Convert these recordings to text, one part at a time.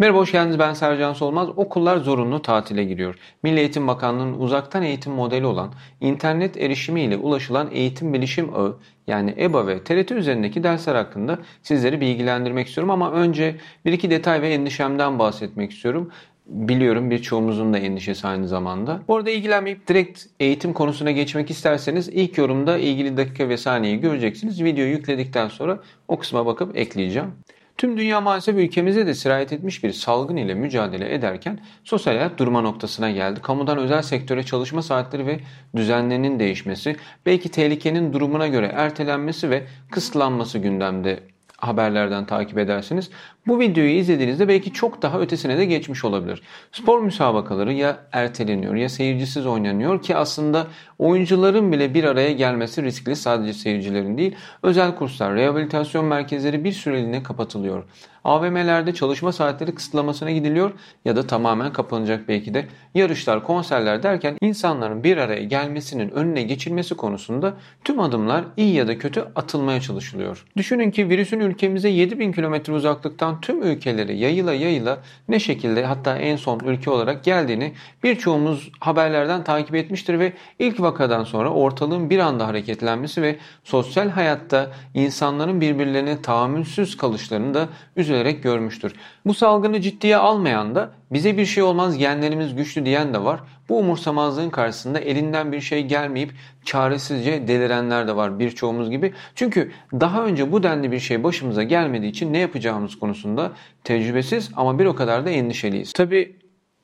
Merhaba hoş geldiniz ben Sercan Solmaz. Okullar zorunlu tatile giriyor. Milli Eğitim Bakanlığı'nın uzaktan eğitim modeli olan internet erişimi ile ulaşılan eğitim bilişim ağı yani EBA ve TRT üzerindeki dersler hakkında sizleri bilgilendirmek istiyorum ama önce bir iki detay ve endişemden bahsetmek istiyorum. Biliyorum birçoğumuzun da endişesi aynı zamanda. Bu arada ilgilenmeyip direkt eğitim konusuna geçmek isterseniz ilk yorumda ilgili dakika ve saniyeyi göreceksiniz. Videoyu yükledikten sonra o kısma bakıp ekleyeceğim. Tüm dünya maalesef ülkemize de sirayet etmiş bir salgın ile mücadele ederken sosyal hayat durma noktasına geldi. Kamudan özel sektöre çalışma saatleri ve düzenlerinin değişmesi, belki tehlikenin durumuna göre ertelenmesi ve kısıtlanması gündemde haberlerden takip edersiniz. Bu videoyu izlediğinizde belki çok daha ötesine de geçmiş olabilir. Spor müsabakaları ya erteleniyor ya seyircisiz oynanıyor ki aslında oyuncuların bile bir araya gelmesi riskli sadece seyircilerin değil. Özel kurslar, rehabilitasyon merkezleri bir süreliğine kapatılıyor. AVM'lerde çalışma saatleri kısıtlamasına gidiliyor ya da tamamen kapanacak belki de. Yarışlar, konserler derken insanların bir araya gelmesinin önüne geçilmesi konusunda tüm adımlar iyi ya da kötü atılmaya çalışılıyor. Düşünün ki virüsün ülkemize 7000 km uzaklıktan tüm ülkeleri yayıla yayıla ne şekilde hatta en son ülke olarak geldiğini birçoğumuz haberlerden takip etmiştir ve ilk vakadan sonra ortalığın bir anda hareketlenmesi ve sosyal hayatta insanların birbirlerine tahammülsüz kalışlarını da üzülerek görmüştür. Bu salgını ciddiye almayan da bize bir şey olmaz genlerimiz güçlü diyen de var. Bu umursamazlığın karşısında elinden bir şey gelmeyip çaresizce delirenler de var birçoğumuz gibi. Çünkü daha önce bu denli bir şey başımıza gelmediği için ne yapacağımız konusunda tecrübesiz ama bir o kadar da endişeliyiz. Tabi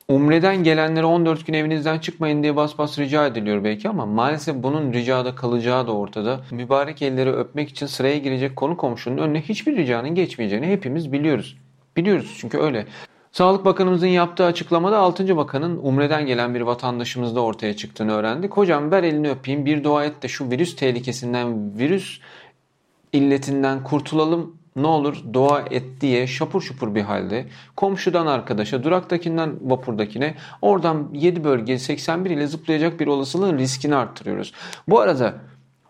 Umre'den gelenlere 14 gün evinizden çıkmayın diye bas bas rica ediliyor belki ama maalesef bunun ricada kalacağı da ortada. Mübarek elleri öpmek için sıraya girecek konu komşunun önüne hiçbir ricanın geçmeyeceğini hepimiz biliyoruz. Biliyoruz çünkü öyle. Sağlık Bakanımızın yaptığı açıklamada 6. Bakanın Umre'den gelen bir vatandaşımızda ortaya çıktığını öğrendik. Hocam ver elini öpeyim bir dua et de şu virüs tehlikesinden, virüs illetinden kurtulalım ne olur dua et diye şapur şupur bir halde komşudan arkadaşa, duraktakinden vapurdakine oradan 7 bölge 81 ile zıplayacak bir olasılığın riskini arttırıyoruz. Bu arada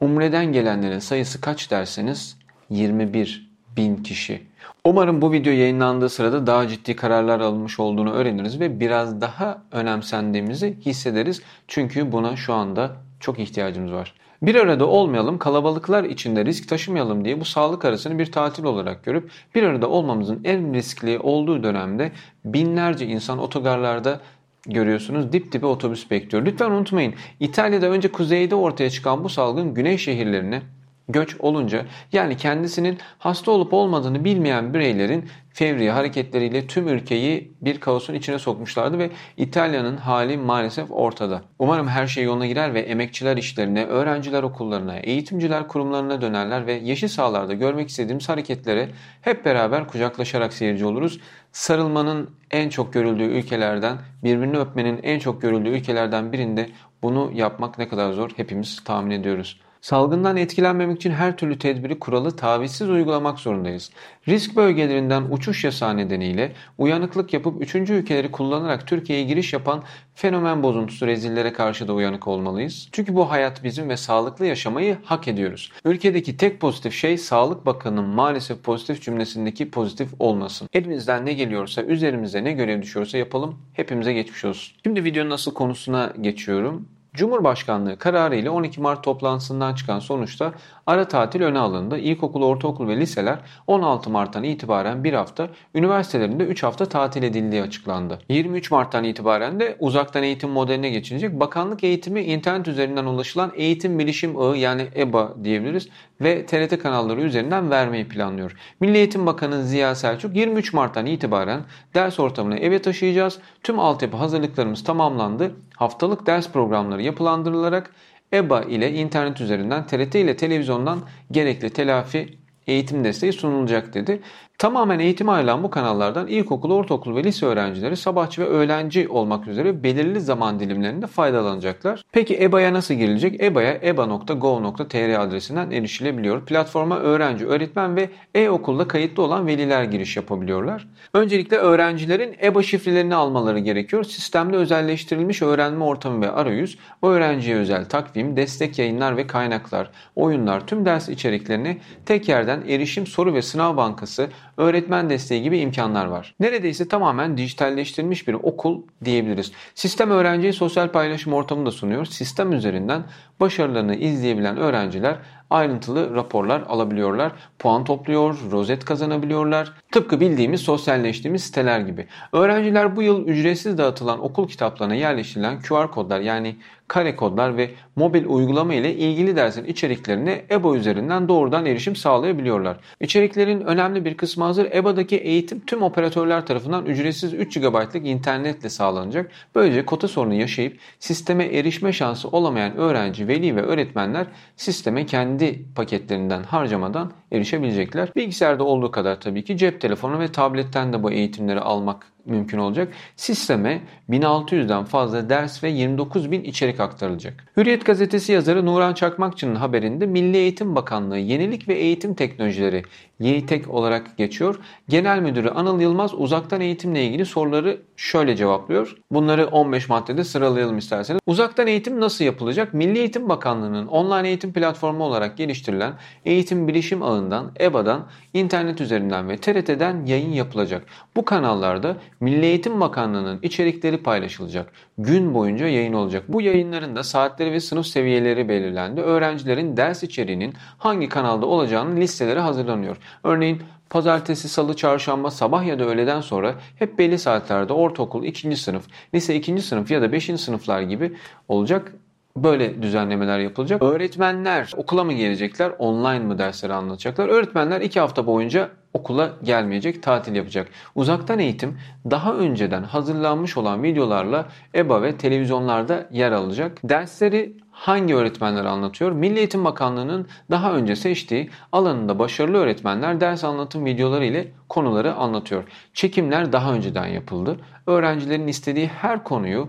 Umre'den gelenlerin sayısı kaç derseniz 21 bin kişi. Umarım bu video yayınlandığı sırada daha ciddi kararlar alınmış olduğunu öğreniriz ve biraz daha önemsendiğimizi hissederiz. Çünkü buna şu anda çok ihtiyacımız var. Bir arada olmayalım, kalabalıklar içinde risk taşımayalım diye bu sağlık arasını bir tatil olarak görüp bir arada olmamızın en riskli olduğu dönemde binlerce insan otogarlarda görüyorsunuz dip dibe otobüs bekliyor. Lütfen unutmayın İtalya'da önce kuzeyde ortaya çıkan bu salgın güney şehirlerine göç olunca yani kendisinin hasta olup olmadığını bilmeyen bireylerin fevri hareketleriyle tüm ülkeyi bir kaosun içine sokmuşlardı ve İtalya'nın hali maalesef ortada. Umarım her şey yoluna girer ve emekçiler işlerine, öğrenciler okullarına, eğitimciler kurumlarına dönerler ve yeşil sahalarda görmek istediğimiz hareketlere hep beraber kucaklaşarak seyirci oluruz. Sarılmanın en çok görüldüğü ülkelerden, birbirini öpmenin en çok görüldüğü ülkelerden birinde bunu yapmak ne kadar zor hepimiz tahmin ediyoruz. Salgından etkilenmemek için her türlü tedbiri kuralı tavizsiz uygulamak zorundayız. Risk bölgelerinden uçuş yasağı nedeniyle uyanıklık yapıp 3. ülkeleri kullanarak Türkiye'ye giriş yapan fenomen bozuntusu rezillere karşı da uyanık olmalıyız. Çünkü bu hayat bizim ve sağlıklı yaşamayı hak ediyoruz. Ülkedeki tek pozitif şey Sağlık Bakanı'nın maalesef pozitif cümlesindeki pozitif olmasın. Elimizden ne geliyorsa, üzerimize ne görev düşüyorsa yapalım. Hepimize geçmiş olsun. Şimdi videonun asıl konusuna geçiyorum. Cumhurbaşkanlığı kararı ile 12 Mart toplantısından çıkan sonuçta ara tatil öne alındı. İlkokul, ortaokul ve liseler 16 Mart'tan itibaren bir hafta, üniversitelerinde 3 hafta tatil edildiği açıklandı. 23 Mart'tan itibaren de uzaktan eğitim modeline geçilecek. Bakanlık eğitimi internet üzerinden ulaşılan eğitim bilişim ağı yani EBA diyebiliriz ve TRT kanalları üzerinden vermeyi planlıyor. Milli Eğitim Bakanı Ziya Selçuk 23 Mart'tan itibaren ders ortamını eve taşıyacağız. Tüm altyapı hazırlıklarımız tamamlandı. Haftalık ders programları yapılandırılarak EBA ile internet üzerinden TRT ile televizyondan gerekli telafi eğitim desteği sunulacak dedi. Tamamen eğitim ayrılan bu kanallardan ilkokul, ortaokul ve lise öğrencileri sabahçı ve öğlenci olmak üzere belirli zaman dilimlerinde faydalanacaklar. Peki EBA'ya nasıl girilecek? EBA'ya eba.gov.tr adresinden erişilebiliyor. Platforma öğrenci, öğretmen ve e-okulda kayıtlı olan veliler giriş yapabiliyorlar. Öncelikle öğrencilerin EBA şifrelerini almaları gerekiyor. Sistemde özelleştirilmiş öğrenme ortamı ve arayüz, öğrenciye özel takvim, destek yayınlar ve kaynaklar, oyunlar, tüm ders içeriklerini tek yerden erişim soru ve sınav bankası, öğretmen desteği gibi imkanlar var. Neredeyse tamamen dijitalleştirilmiş bir okul diyebiliriz. Sistem öğrenciye sosyal paylaşım ortamı da sunuyor. Sistem üzerinden başarılarını izleyebilen öğrenciler ayrıntılı raporlar alabiliyorlar. Puan topluyor, rozet kazanabiliyorlar. Tıpkı bildiğimiz sosyalleştiğimiz siteler gibi. Öğrenciler bu yıl ücretsiz dağıtılan okul kitaplarına yerleştirilen QR kodlar yani kare kodlar ve mobil uygulama ile ilgili dersin içeriklerine EBA üzerinden doğrudan erişim sağlayabiliyorlar. İçeriklerin önemli bir kısmı hazır. EBA'daki eğitim tüm operatörler tarafından ücretsiz 3 GB'lık internetle sağlanacak. Böylece kota sorunu yaşayıp sisteme erişme şansı olamayan öğrenci, veli ve öğretmenler sisteme kendi paketlerinden harcamadan erişebilecekler. Bilgisayarda olduğu kadar tabii ki cep telefonu ve tabletten de bu eğitimleri almak mümkün olacak. Sisteme 1600'den fazla ders ve 29 bin içerik aktarılacak. Hürriyet gazetesi yazarı Nuran Çakmakçı'nın haberinde Milli Eğitim Bakanlığı Yenilik ve Eğitim Teknolojileri YİTEK olarak geçiyor. Genel Müdürü Anıl Yılmaz uzaktan eğitimle ilgili soruları şöyle cevaplıyor. Bunları 15 maddede sıralayalım isterseniz. Uzaktan eğitim nasıl yapılacak? Milli Eğitim Bakanlığı'nın online eğitim platformu olarak geliştirilen eğitim bilişim ağından, EBA'dan, internet üzerinden ve TRT'den yayın yapılacak. Bu kanallarda Milli Eğitim Bakanlığı'nın içerikleri paylaşılacak. Gün boyunca yayın olacak. Bu yayınların da saatleri ve sınıf seviyeleri belirlendi. Öğrencilerin ders içeriğinin hangi kanalda olacağının listeleri hazırlanıyor. Örneğin Pazartesi, salı, çarşamba, sabah ya da öğleden sonra hep belli saatlerde ortaokul 2. sınıf, lise 2. sınıf ya da 5. sınıflar gibi olacak. Böyle düzenlemeler yapılacak. Öğretmenler okula mı gelecekler, online mı dersleri anlatacaklar? Öğretmenler 2 hafta boyunca okula gelmeyecek, tatil yapacak. Uzaktan eğitim daha önceden hazırlanmış olan videolarla EBA ve televizyonlarda yer alacak. Dersleri hangi öğretmenler anlatıyor? Milli Eğitim Bakanlığı'nın daha önce seçtiği alanında başarılı öğretmenler ders anlatım videoları ile konuları anlatıyor. Çekimler daha önceden yapıldı. Öğrencilerin istediği her konuyu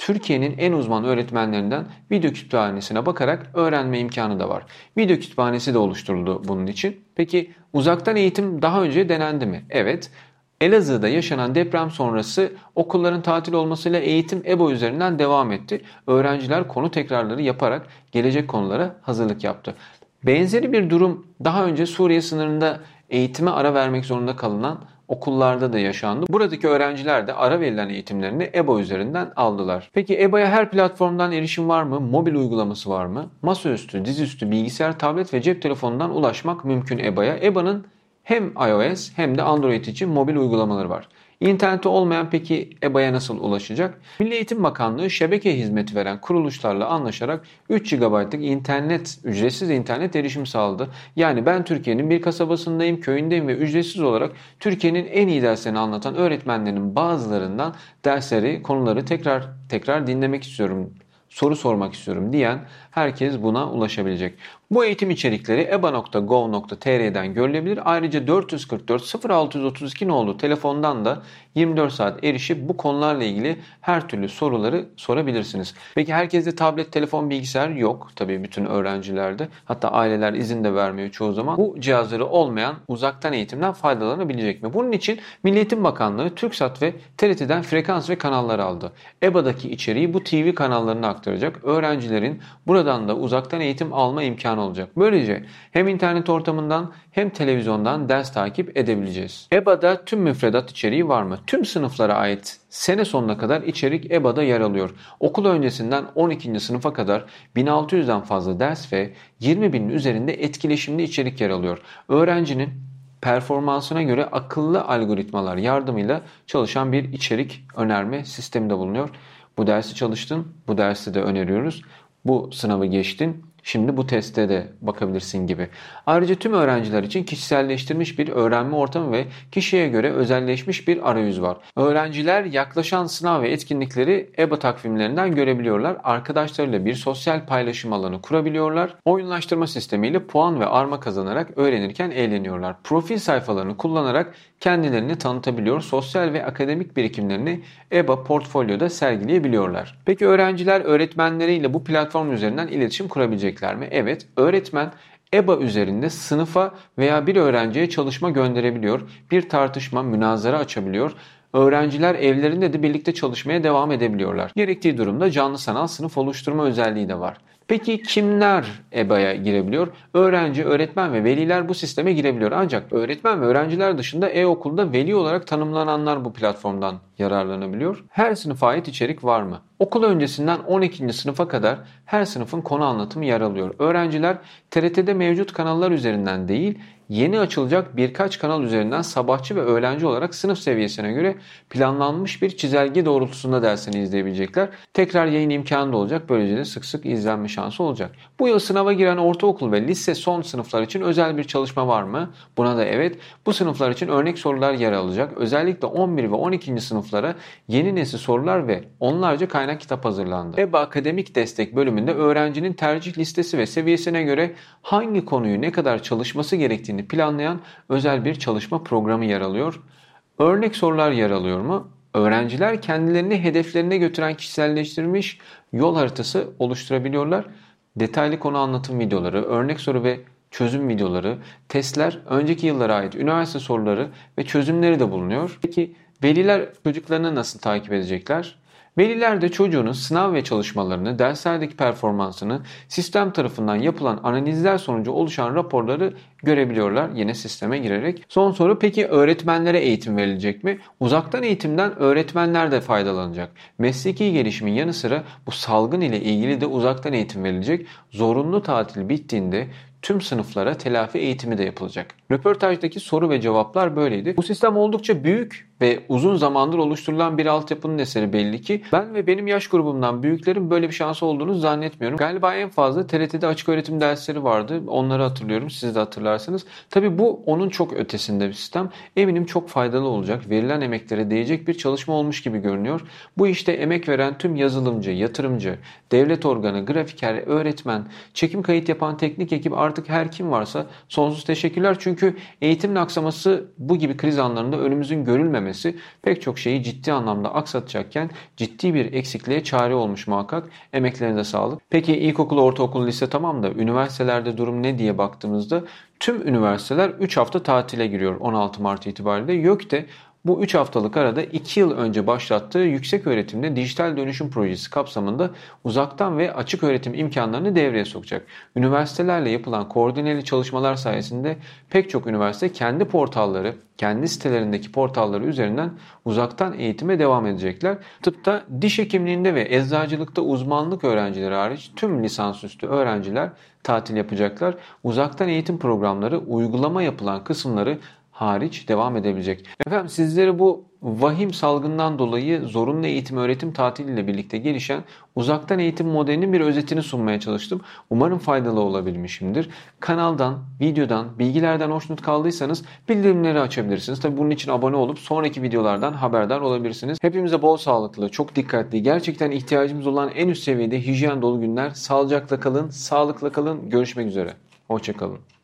Türkiye'nin en uzman öğretmenlerinden video kütüphanesine bakarak öğrenme imkanı da var. Video kütüphanesi de oluşturuldu bunun için. Peki uzaktan eğitim daha önce denendi mi? Evet. Elazığ'da yaşanan deprem sonrası okulların tatil olmasıyla eğitim EBO üzerinden devam etti. Öğrenciler konu tekrarları yaparak gelecek konulara hazırlık yaptı. Benzeri bir durum daha önce Suriye sınırında eğitime ara vermek zorunda kalınan okullarda da yaşandı. Buradaki öğrenciler de ara verilen eğitimlerini EBA üzerinden aldılar. Peki EBA'ya her platformdan erişim var mı? Mobil uygulaması var mı? Masaüstü, dizüstü, bilgisayar, tablet ve cep telefonundan ulaşmak mümkün EBA'ya. EBA'nın hem iOS hem de Android için mobil uygulamaları var. İnternette olmayan peki EBA'ya nasıl ulaşacak? Milli Eğitim Bakanlığı şebeke hizmeti veren kuruluşlarla anlaşarak 3 GB'lık internet, ücretsiz internet erişim sağladı. Yani ben Türkiye'nin bir kasabasındayım, köyündeyim ve ücretsiz olarak Türkiye'nin en iyi derslerini anlatan öğretmenlerin bazılarından dersleri, konuları tekrar tekrar dinlemek istiyorum soru sormak istiyorum diyen herkes buna ulaşabilecek. Bu eğitim içerikleri eba.gov.tr'den görülebilir. Ayrıca 444 0632 nolu telefondan da 24 saat erişip bu konularla ilgili her türlü soruları sorabilirsiniz. Peki herkeste tablet, telefon, bilgisayar yok. Tabii bütün öğrencilerde. Hatta aileler izin de vermiyor çoğu zaman. Bu cihazları olmayan uzaktan eğitimden faydalanabilecek mi? Bunun için Milli Eğitim Bakanlığı TürkSat ve TRT'den frekans ve kanallar aldı. EBA'daki içeriği bu TV kanallarına aktaracak. Öğrencilerin buradan da uzaktan eğitim alma imkanı olacak. Böylece hem internet ortamından hem televizyondan ders takip edebileceğiz. EBA'da tüm müfredat içeriği var mı? Tüm sınıflara ait sene sonuna kadar içerik EBA'da yer alıyor. Okul öncesinden 12. sınıfa kadar 1600'den fazla ders ve 20 binin üzerinde etkileşimli içerik yer alıyor. Öğrencinin performansına göre akıllı algoritmalar yardımıyla çalışan bir içerik önerme sistemi de bulunuyor. Bu dersi çalıştın, bu dersi de öneriyoruz. Bu sınavı geçtin, Şimdi bu teste de bakabilirsin gibi. Ayrıca tüm öğrenciler için kişiselleştirilmiş bir öğrenme ortamı ve kişiye göre özelleşmiş bir arayüz var. Öğrenciler yaklaşan sınav ve etkinlikleri EBA takvimlerinden görebiliyorlar. Arkadaşlarıyla bir sosyal paylaşım alanı kurabiliyorlar. Oyunlaştırma sistemiyle puan ve arma kazanarak öğrenirken eğleniyorlar. Profil sayfalarını kullanarak kendilerini tanıtabiliyor, sosyal ve akademik birikimlerini EBA portfolyoda sergileyebiliyorlar. Peki öğrenciler öğretmenleriyle bu platform üzerinden iletişim kurabilecekler mi? Evet, öğretmen EBA üzerinde sınıfa veya bir öğrenciye çalışma gönderebiliyor, bir tartışma, münazara açabiliyor, öğrenciler evlerinde de birlikte çalışmaya devam edebiliyorlar. Gerektiği durumda canlı sanal sınıf oluşturma özelliği de var. Peki kimler EBA'ya girebiliyor? Öğrenci, öğretmen ve veliler bu sisteme girebiliyor. Ancak öğretmen ve öğrenciler dışında e-okulda veli olarak tanımlananlar bu platformdan yararlanabiliyor. Her sınıfa ait içerik var mı? Okul öncesinden 12. sınıfa kadar her sınıfın konu anlatımı yer alıyor. Öğrenciler TRT'de mevcut kanallar üzerinden değil, yeni açılacak birkaç kanal üzerinden sabahçı ve öğlenci olarak sınıf seviyesine göre planlanmış bir çizelge doğrultusunda dersini izleyebilecekler. Tekrar yayın imkanı da olacak. Böylece de sık sık izlenme şansı olacak. Bu yıl sınava giren ortaokul ve lise son sınıflar için özel bir çalışma var mı? Buna da evet. Bu sınıflar için örnek sorular yer alacak. Özellikle 11 ve 12. sınıflara yeni nesil sorular ve onlarca kaynak kitap hazırlandı. EBA Akademik Destek bölümünde öğrencinin tercih listesi ve seviyesine göre hangi konuyu ne kadar çalışması gerektiğini planlayan özel bir çalışma programı yer alıyor. Örnek sorular yer alıyor mu? Öğrenciler kendilerini hedeflerine götüren kişiselleştirilmiş yol haritası oluşturabiliyorlar. Detaylı konu anlatım videoları, örnek soru ve çözüm videoları, testler, önceki yıllara ait üniversite soruları ve çözümleri de bulunuyor. Peki veliler çocuklarını nasıl takip edecekler? Veliler de çocuğunun sınav ve çalışmalarını, derslerdeki performansını, sistem tarafından yapılan analizler sonucu oluşan raporları görebiliyorlar yine sisteme girerek. Son soru peki öğretmenlere eğitim verilecek mi? Uzaktan eğitimden öğretmenler de faydalanacak. Mesleki gelişimin yanı sıra bu salgın ile ilgili de uzaktan eğitim verilecek. Zorunlu tatil bittiğinde tüm sınıflara telafi eğitimi de yapılacak. Röportajdaki soru ve cevaplar böyleydi. Bu sistem oldukça büyük ve uzun zamandır oluşturulan bir altyapının eseri belli ki. Ben ve benim yaş grubumdan büyüklerin böyle bir şansı olduğunu zannetmiyorum. Galiba en fazla TRT'de açık öğretim dersleri vardı. Onları hatırlıyorum. Siz de hatırlarsınız. Tabii bu onun çok ötesinde bir sistem. Eminim çok faydalı olacak. Verilen emeklere değecek bir çalışma olmuş gibi görünüyor. Bu işte emek veren tüm yazılımcı, yatırımcı, devlet organı, grafiker, öğretmen, çekim kayıt yapan teknik ekip artık her kim varsa sonsuz teşekkürler. Çünkü eğitimin aksaması bu gibi kriz anlarında önümüzün görülmemesi pek çok şeyi ciddi anlamda aksatacakken ciddi bir eksikliğe çare olmuş muhakkak. Emeklerinize sağlık. Peki ilkokul, ortaokul, lise tamam da üniversitelerde durum ne diye baktığımızda tüm üniversiteler 3 hafta tatile giriyor 16 Mart itibariyle. YÖK de bu 3 haftalık arada 2 yıl önce başlattığı yüksek öğretimde dijital dönüşüm projesi kapsamında uzaktan ve açık öğretim imkanlarını devreye sokacak. Üniversitelerle yapılan koordineli çalışmalar sayesinde pek çok üniversite kendi portalları, kendi sitelerindeki portalları üzerinden uzaktan eğitime devam edecekler. Tıpta diş hekimliğinde ve eczacılıkta uzmanlık öğrencileri hariç tüm lisansüstü öğrenciler tatil yapacaklar. Uzaktan eğitim programları uygulama yapılan kısımları hariç devam edebilecek. Efendim sizlere bu vahim salgından dolayı zorunlu eğitim öğretim tatiliyle birlikte gelişen uzaktan eğitim modelinin bir özetini sunmaya çalıştım. Umarım faydalı olabilmişimdir. Kanaldan, videodan, bilgilerden hoşnut kaldıysanız bildirimleri açabilirsiniz. Tabi bunun için abone olup sonraki videolardan haberdar olabilirsiniz. Hepimize bol sağlıklı, çok dikkatli, gerçekten ihtiyacımız olan en üst seviyede hijyen dolu günler. Sağlıcakla kalın, sağlıkla kalın. Görüşmek üzere. Hoşçakalın.